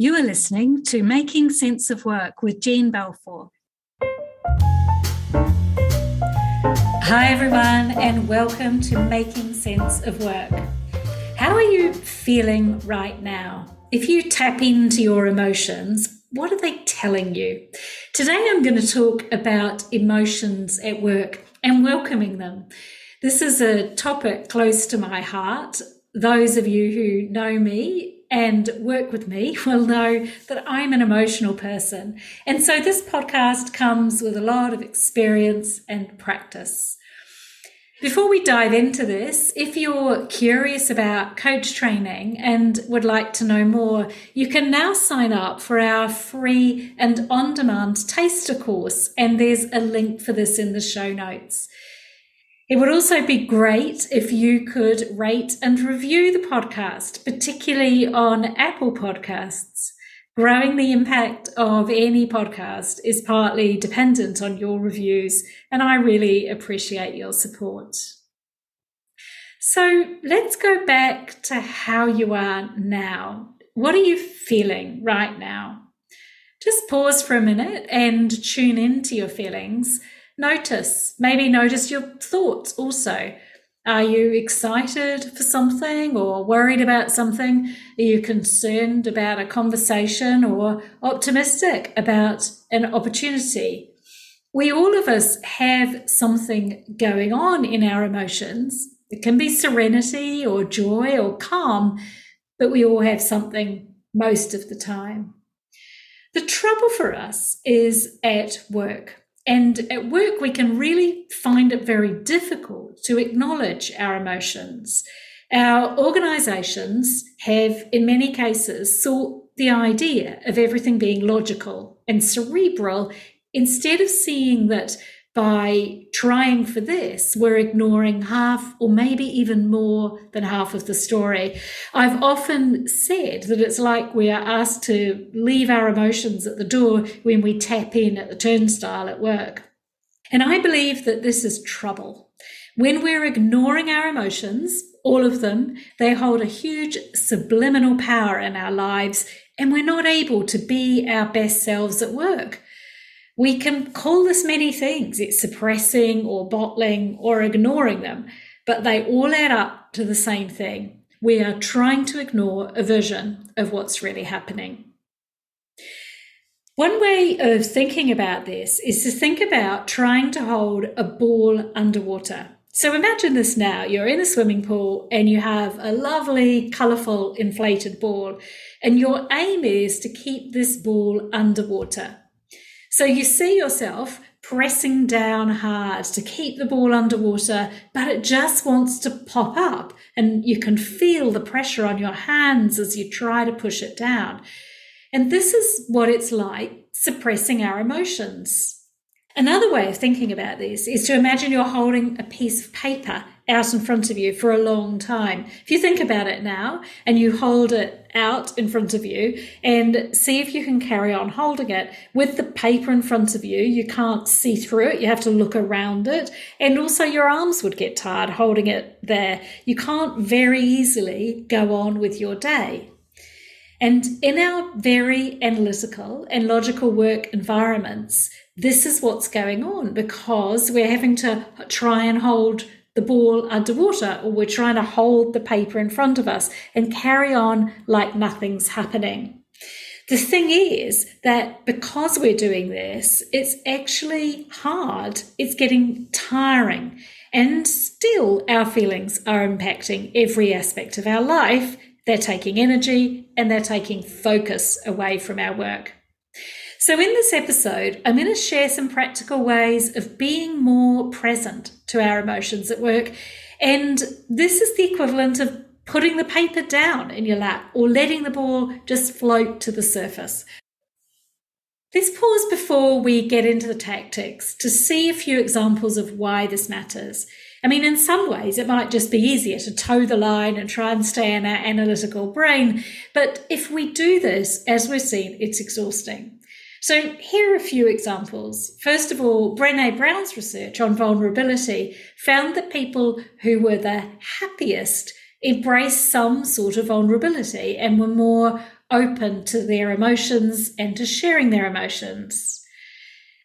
You are listening to Making Sense of Work with Jean Balfour. Hi, everyone, and welcome to Making Sense of Work. How are you feeling right now? If you tap into your emotions, what are they telling you? Today, I'm going to talk about emotions at work and welcoming them. This is a topic close to my heart. Those of you who know me and work with me will know that I'm an emotional person. And so this podcast comes with a lot of experience and practice. Before we dive into this, if you're curious about coach training and would like to know more, you can now sign up for our free and on demand taster course. And there's a link for this in the show notes. It would also be great if you could rate and review the podcast, particularly on Apple Podcasts. Growing the impact of any podcast is partly dependent on your reviews, and I really appreciate your support. So let's go back to how you are now. What are you feeling right now? Just pause for a minute and tune into your feelings notice. Maybe notice your thoughts also. Are you excited for something or worried about something? Are you concerned about a conversation or optimistic about an opportunity? We all of us have something going on in our emotions. It can be serenity or joy or calm, but we all have something most of the time. The trouble for us is at work. And at work, we can really find it very difficult to acknowledge our emotions. Our organizations have, in many cases, sought the idea of everything being logical and cerebral instead of seeing that by trying for this, we're ignoring half or maybe even more than half of the story. I've often said that it's like we are asked to leave our emotions at the door when we tap in at the turnstile at work. And I believe that this is trouble. When we're ignoring our emotions, all of them, they hold a huge subliminal power in our lives, and we're not able to be our best selves at work. We can call this many things. It's suppressing or bottling or ignoring them, but they all add up to the same thing. We are trying to ignore a vision of what's really happening. One way of thinking about this is to think about trying to hold a ball underwater. So imagine this now you're in a swimming pool and you have a lovely, colourful, inflated ball, and your aim is to keep this ball underwater. So you see yourself pressing down hard to keep the ball underwater, but it just wants to pop up. And you can feel the pressure on your hands as you try to push it down. And this is what it's like suppressing our emotions. Another way of thinking about this is to imagine you're holding a piece of paper out in front of you for a long time. If you think about it now and you hold it out in front of you and see if you can carry on holding it with the paper in front of you, you can't see through it. You have to look around it. And also your arms would get tired holding it there. You can't very easily go on with your day. And in our very analytical and logical work environments, this is what's going on because we're having to try and hold the ball underwater or we're trying to hold the paper in front of us and carry on like nothing's happening. The thing is that because we're doing this, it's actually hard. It's getting tiring. And still, our feelings are impacting every aspect of our life. They're taking energy and they're taking focus away from our work. So, in this episode, I'm going to share some practical ways of being more present to our emotions at work. And this is the equivalent of putting the paper down in your lap or letting the ball just float to the surface. Let's pause before we get into the tactics to see a few examples of why this matters. I mean, in some ways, it might just be easier to toe the line and try and stay in our analytical brain. But if we do this, as we've seen, it's exhausting. So here are a few examples. First of all, Brene Brown's research on vulnerability found that people who were the happiest embraced some sort of vulnerability and were more open to their emotions and to sharing their emotions.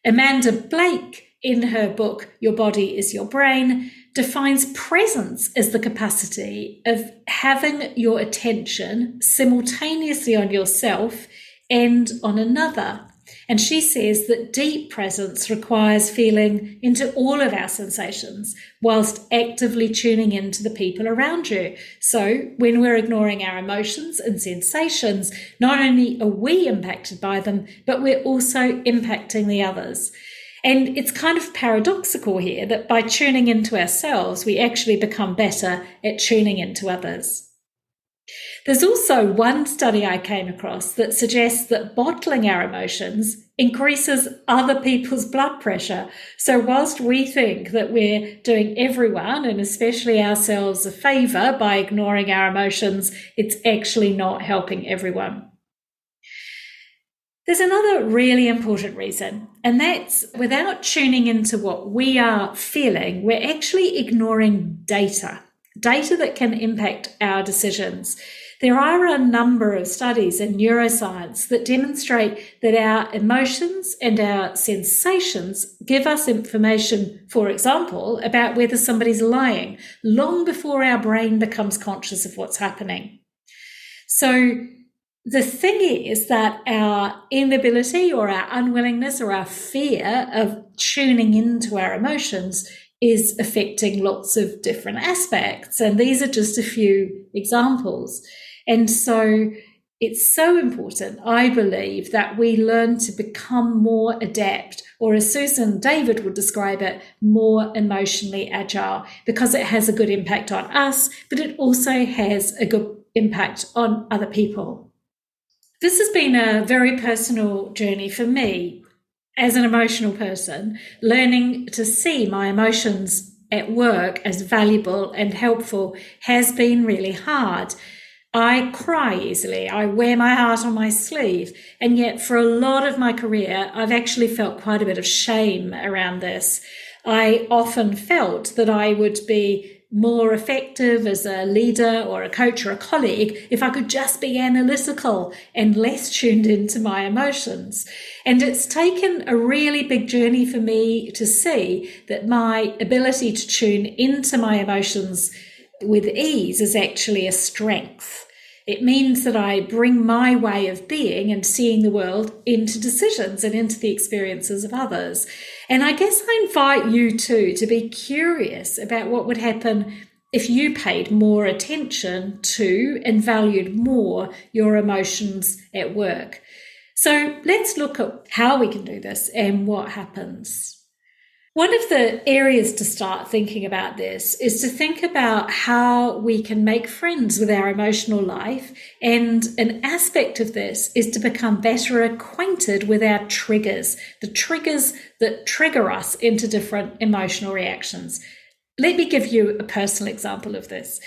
Amanda Blake, in her book, Your Body is Your Brain, defines presence as the capacity of having your attention simultaneously on yourself and on another. And she says that deep presence requires feeling into all of our sensations whilst actively tuning into the people around you. So when we're ignoring our emotions and sensations, not only are we impacted by them, but we're also impacting the others. And it's kind of paradoxical here that by tuning into ourselves, we actually become better at tuning into others. There's also one study I came across that suggests that bottling our emotions increases other people's blood pressure. So, whilst we think that we're doing everyone and especially ourselves a favour by ignoring our emotions, it's actually not helping everyone. There's another really important reason, and that's without tuning into what we are feeling, we're actually ignoring data, data that can impact our decisions. There are a number of studies in neuroscience that demonstrate that our emotions and our sensations give us information, for example, about whether somebody's lying long before our brain becomes conscious of what's happening. So, the thing is that our inability or our unwillingness or our fear of tuning into our emotions is affecting lots of different aspects. And these are just a few examples. And so it's so important, I believe, that we learn to become more adept, or as Susan David would describe it, more emotionally agile, because it has a good impact on us, but it also has a good impact on other people. This has been a very personal journey for me as an emotional person, learning to see my emotions at work as valuable and helpful has been really hard I cry easily. I wear my heart on my sleeve. And yet, for a lot of my career, I've actually felt quite a bit of shame around this. I often felt that I would be more effective as a leader or a coach or a colleague if I could just be analytical and less tuned into my emotions. And it's taken a really big journey for me to see that my ability to tune into my emotions with ease is actually a strength. It means that I bring my way of being and seeing the world into decisions and into the experiences of others. And I guess I invite you too to be curious about what would happen if you paid more attention to and valued more your emotions at work. So let's look at how we can do this and what happens. One of the areas to start thinking about this is to think about how we can make friends with our emotional life. And an aspect of this is to become better acquainted with our triggers, the triggers that trigger us into different emotional reactions. Let me give you a personal example of this.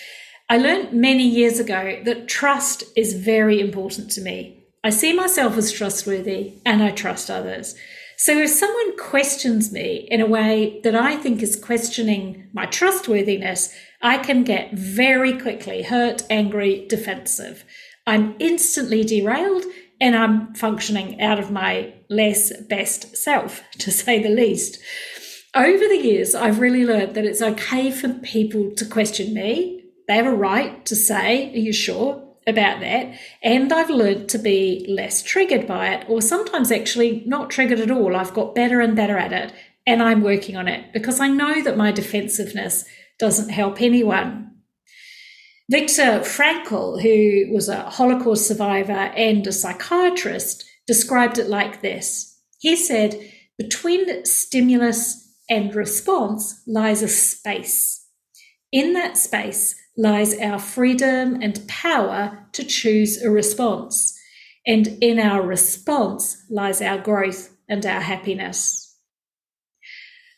I learned many years ago that trust is very important to me. I see myself as trustworthy and I trust others. So if someone questions me in a way that I think is questioning my trustworthiness, I can get very quickly hurt, angry, defensive. I'm instantly derailed and I'm functioning out of my less best self, to say the least. Over the years, I've really learned that it's okay for people to question me. They have a right to say, Are you sure? About that. And I've learned to be less triggered by it, or sometimes actually not triggered at all. I've got better and better at it. And I'm working on it because I know that my defensiveness doesn't help anyone. Viktor Frankl, who was a Holocaust survivor and a psychiatrist, described it like this. He said, Between stimulus and response lies a space. In that space, lies our freedom and power to choose a response. And in our response lies our growth and our happiness.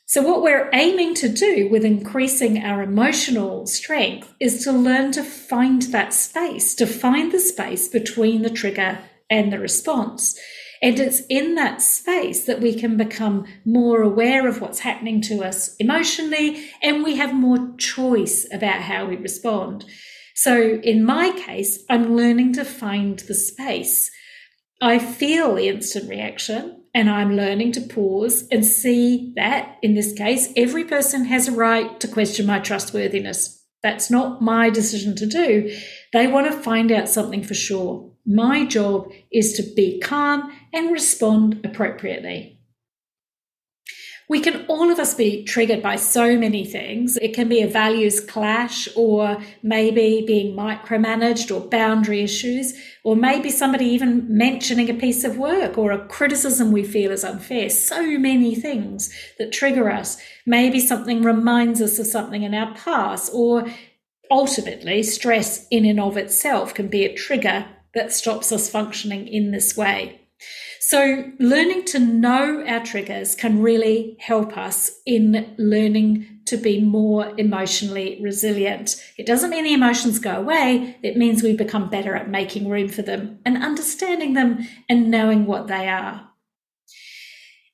So, what we're aiming to do with increasing our emotional strength is to learn to find that space, to find the space between the trigger and the response. And it's in that space that we can become more aware of what's happening to us emotionally, and we have more choice about how we respond. So in my case, I'm learning to find the space. I feel the instant reaction and I'm learning to pause and see that in this case, every person has a right to question my trustworthiness. That's not my decision to do. They want to find out something for sure. My job is to be calm and respond appropriately we can all of us be triggered by so many things. It can be a values clash, or maybe being micromanaged, or boundary issues, or maybe somebody even mentioning a piece of work or a criticism we feel is unfair. So many things that trigger us. Maybe something reminds us of something in our past, or ultimately, stress in and of itself can be a trigger that stops us functioning in this way. So, learning to know our triggers can really help us in learning to be more emotionally resilient. It doesn't mean the emotions go away, it means we become better at making room for them and understanding them and knowing what they are.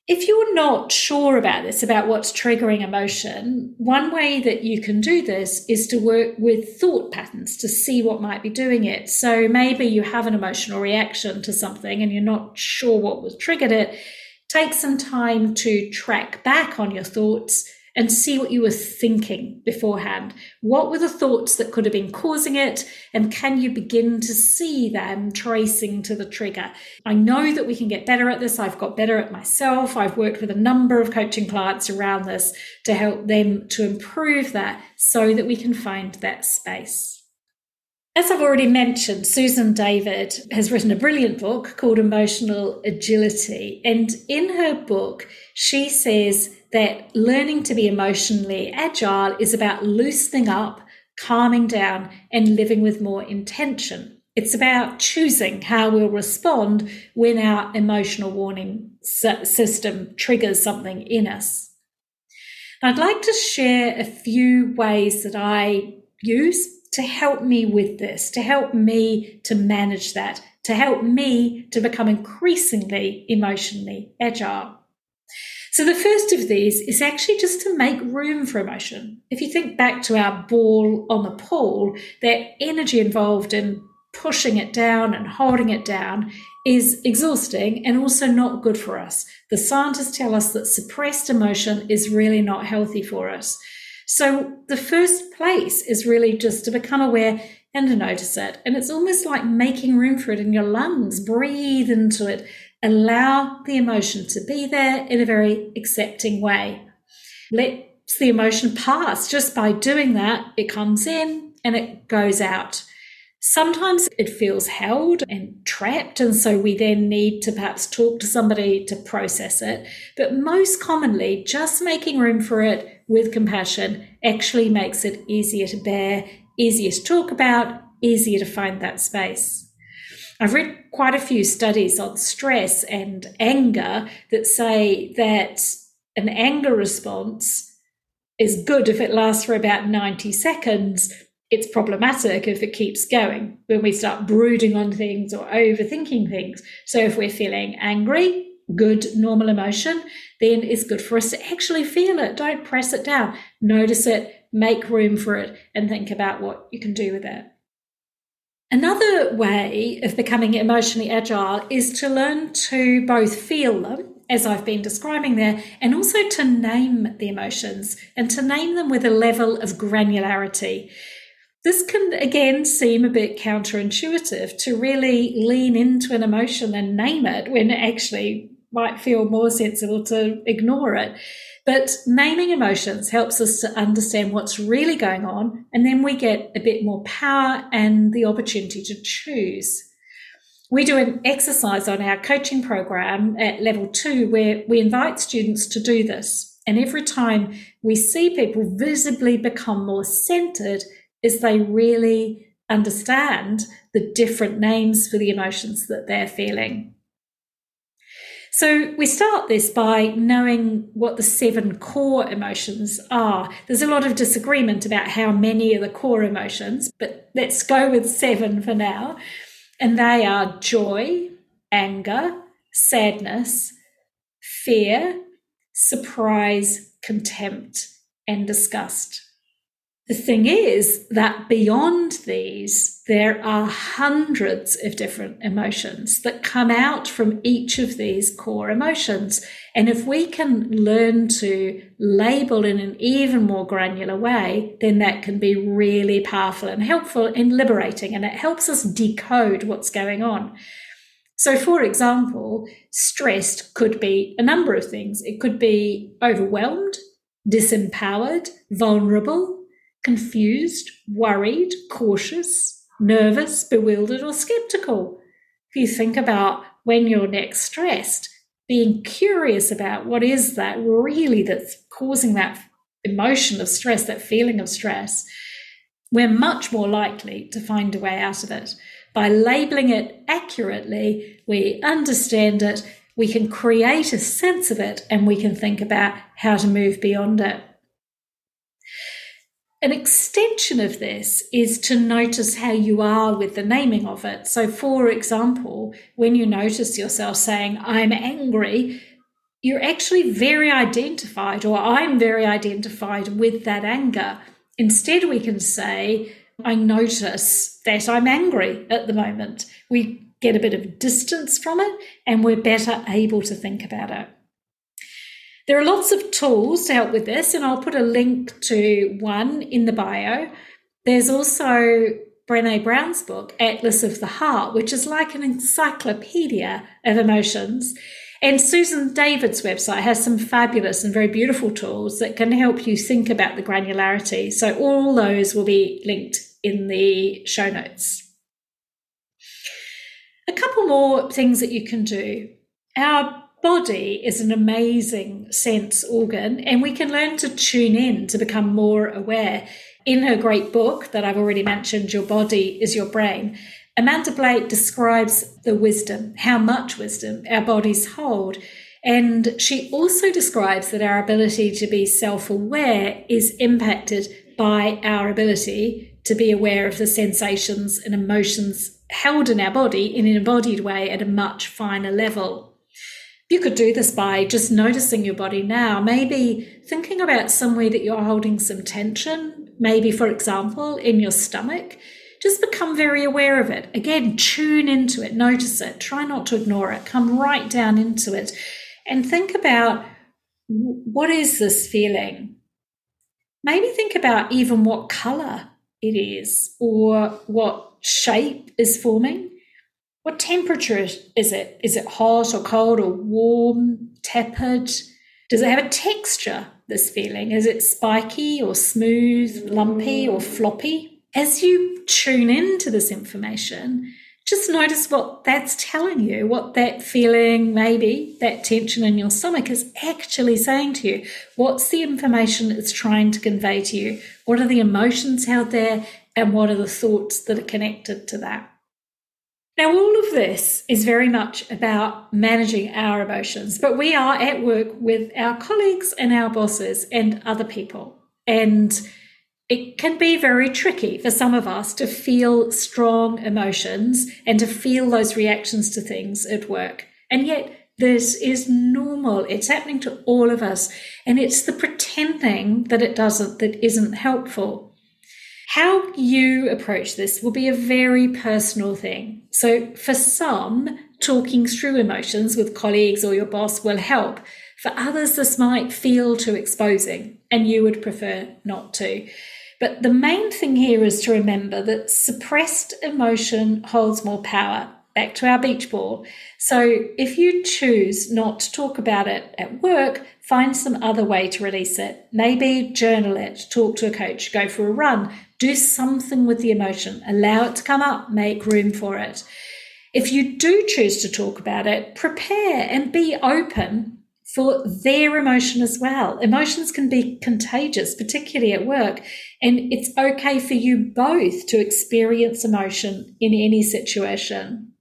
If you're not sure about this, about what's triggering emotion, one way that you can do this is to work with thought patterns to see what might be doing it. So maybe you have an emotional reaction to something and you're not sure what was triggered it. Take some time to track back on your thoughts and see what you were thinking beforehand. What were the thoughts that could have been causing it? And can you begin to see them tracing to the trigger? I know that we can get better at this. I've got better at myself. I've worked with a number of coaching clients around this to help them to improve that so that we can find that space. As I've already mentioned, Susan David has written a brilliant book called Emotional Agility. And in her book, she says that learning to be emotionally agile is about loosening up, calming down, and living with more intention. It's about choosing how we'll respond when our emotional warning system triggers something in us. I'd like to share a few ways that I use to help me with this, to help me to manage that, to help me to become increasingly emotionally agile. So, the first of these is actually just to make room for emotion. If you think back to our ball on the pool, that energy involved in pushing it down and holding it down is exhausting and also not good for us. The scientists tell us that suppressed emotion is really not healthy for us. So the first place is really just to become aware and to notice it. And it's almost like making room for it in your lungs. Breathe into it. Allow the emotion to be there in a very accepting way. Let the emotion pass. Just by doing that, it comes in and it goes out. Sometimes it feels held and trapped, and so we then need to perhaps talk to somebody to process it. But most commonly, just making room for it with compassion actually makes it easier to bear, easier to talk about, easier to find that space. I've read quite a few studies on stress and anger that say that an anger response is good if it lasts for about 90 seconds, it's problematic if it keeps going when we start brooding on things or overthinking things. So if we're feeling angry, good normal emotion, then it's good for us to actually feel it. Don't press it down. Notice it, make room for it, and think about what you can do with it. Another way of becoming emotionally agile is to learn to both feel them, as I've been describing there, and also to name the emotions and to name them with a level of granularity. This can again seem a bit counterintuitive to really lean into an emotion and name it when it actually might feel more sensible to ignore it. But naming emotions helps us to understand what's really going on, and then we get a bit more power and the opportunity to choose. We do an exercise on our coaching program at level two where we invite students to do this. And every time we see people visibly become more centered, is they really understand the different names for the emotions that they're feeling. So we start this by knowing what the seven core emotions are. There's a lot of disagreement about how many are the core emotions, but let's go with seven for now. And they are joy, anger, sadness, fear, surprise, contempt, and disgust. The thing is that beyond these, there are hundreds of different emotions that come out from each of these core emotions. And if we can learn to label in an even more granular way, then that can be really powerful and helpful and liberating. And it helps us decode what's going on. So, for example, stressed could be a number of things. It could be overwhelmed, disempowered, vulnerable, confused, worried, cautious, nervous, bewildered, or skeptical. If you think about when you're next stressed, being curious about what is that really that's causing that emotion of stress, that feeling of stress, we're much more likely to find a way out of it. By labeling it accurately, we understand it, we can create a sense of it, and we can think about how to move beyond it. An extension of this is to notice how you are with the naming of it. So, for example, when you notice yourself saying, I'm angry, you're actually very identified, or I'm very identified with that anger. Instead, we can say, I notice that I'm angry at the moment. We get a bit of distance from it and we're better able to think about it. There are lots of tools to help with this, and I'll put a link to one in the bio. There's also Brene Brown's book, Atlas of the Heart, which is like an encyclopedia of emotions. And Susan David's website has some fabulous and very beautiful tools that can help you think about the granularity. So, all those will be linked in the show notes. A couple more things that you can do. Our body is an amazing sense organ, and we can learn to tune in to become more aware. In her great book that I've already mentioned, Your Body is Your Brain, Amanda Blake describes the wisdom, how much wisdom our bodies hold. And she also describes that our ability to be self aware is impacted by our ability to be aware of the sensations and emotions held in our body in an embodied way at a much finer level. You could do this by just noticing your body now, maybe thinking about somewhere that you're holding some tension, maybe, for example, in your stomach. Just become very aware of it. Again, tune into it, notice it, try not to ignore it, come right down into it, and think about what is this feeling? Maybe think about even what color it is or what shape is forming. What temperature is it? Is it hot or cold or warm, tepid? Does it have a texture, this feeling? Is it spiky or smooth, lumpy or mm. floppy? As you tune into this information, just notice what that's telling you, what that feeling, maybe that tension in your stomach is actually saying to you. What's the information it's trying to convey to you? What are the emotions held there? And what are the thoughts that are connected to that? Now, all of this is very much about managing our emotions, but we are at work with our colleagues and our bosses and other people. And it can be very tricky for some of us to feel strong emotions and to feel those reactions to things at work. And yet, this is normal. It's happening to all of us. And it's the pretending that it doesn't that isn't helpful. How you approach this will be a very personal thing. So, for some, talking through emotions with colleagues or your boss will help. For others, this might feel too exposing, and you would prefer not to. But the main thing here is to remember that suppressed emotion holds more power. Back to our beach ball. So, if you choose not to talk about it at work, find some other way to release it. Maybe journal it, talk to a coach, go for a run, do something with the emotion, allow it to come up, make room for it. If you do choose to talk about it, prepare and be open for their emotion as well. Emotions can be contagious, particularly at work, and it's okay for you both to experience emotion in any situation.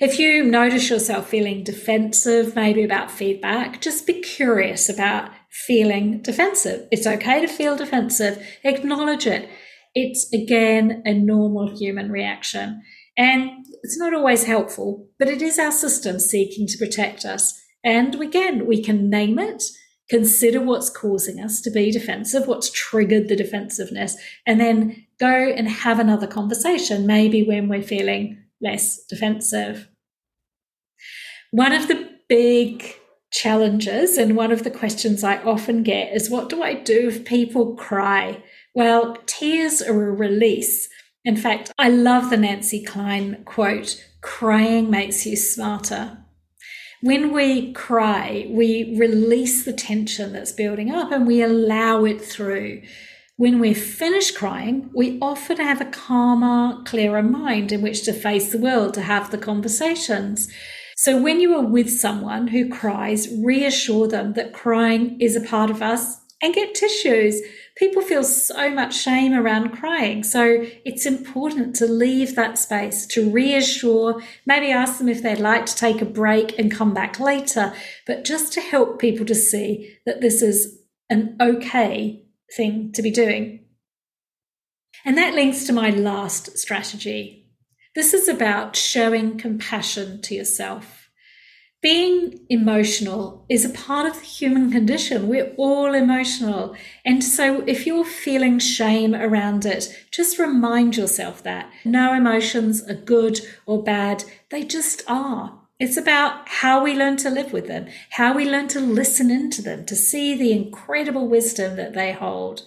If you notice yourself feeling defensive, maybe about feedback, just be curious about feeling defensive. It's okay to feel defensive, acknowledge it. It's again a normal human reaction. And it's not always helpful, but it is our system seeking to protect us. And again, we can name it, consider what's causing us to be defensive, what's triggered the defensiveness, and then go and have another conversation, maybe when we're feeling less defensive. One of the big challenges and one of the questions I often get is what do I do if people cry? Well, tears are a release. In fact, I love the Nancy Kline quote crying makes you smarter. When we cry, we release the tension that's building up and we allow it through. When we're finished crying, we often have a calmer, clearer mind in which to face the world, to have the conversations. So when you are with someone who cries, reassure them that crying is a part of us and get tissues. People feel so much shame around crying. So it's important to leave that space to reassure, maybe ask them if they'd like to take a break and come back later, but just to help people to see that this is an okay thing to be doing. And that links to my last strategy. This is about showing compassion to yourself being emotional is a part of the human condition. We're all emotional. And so if you're feeling shame around it, just remind yourself that no emotions are good or bad. They just are. It's about how we learn to live with them, how we learn to listen into them, to see the incredible wisdom that they hold.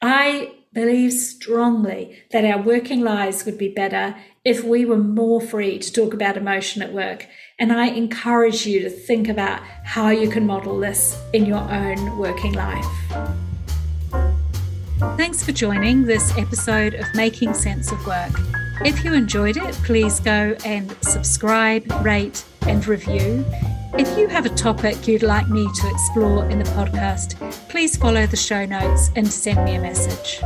I believe strongly that our working lives would be better if we were more free to talk about emotion at work. And I encourage you to think about how you can model this in your own working life. Thanks for joining this episode of Making Sense of Work. If you enjoyed it, please go and subscribe, rate, and review. If you have a topic you'd like me to explore in the podcast, please follow the show notes and send me a message.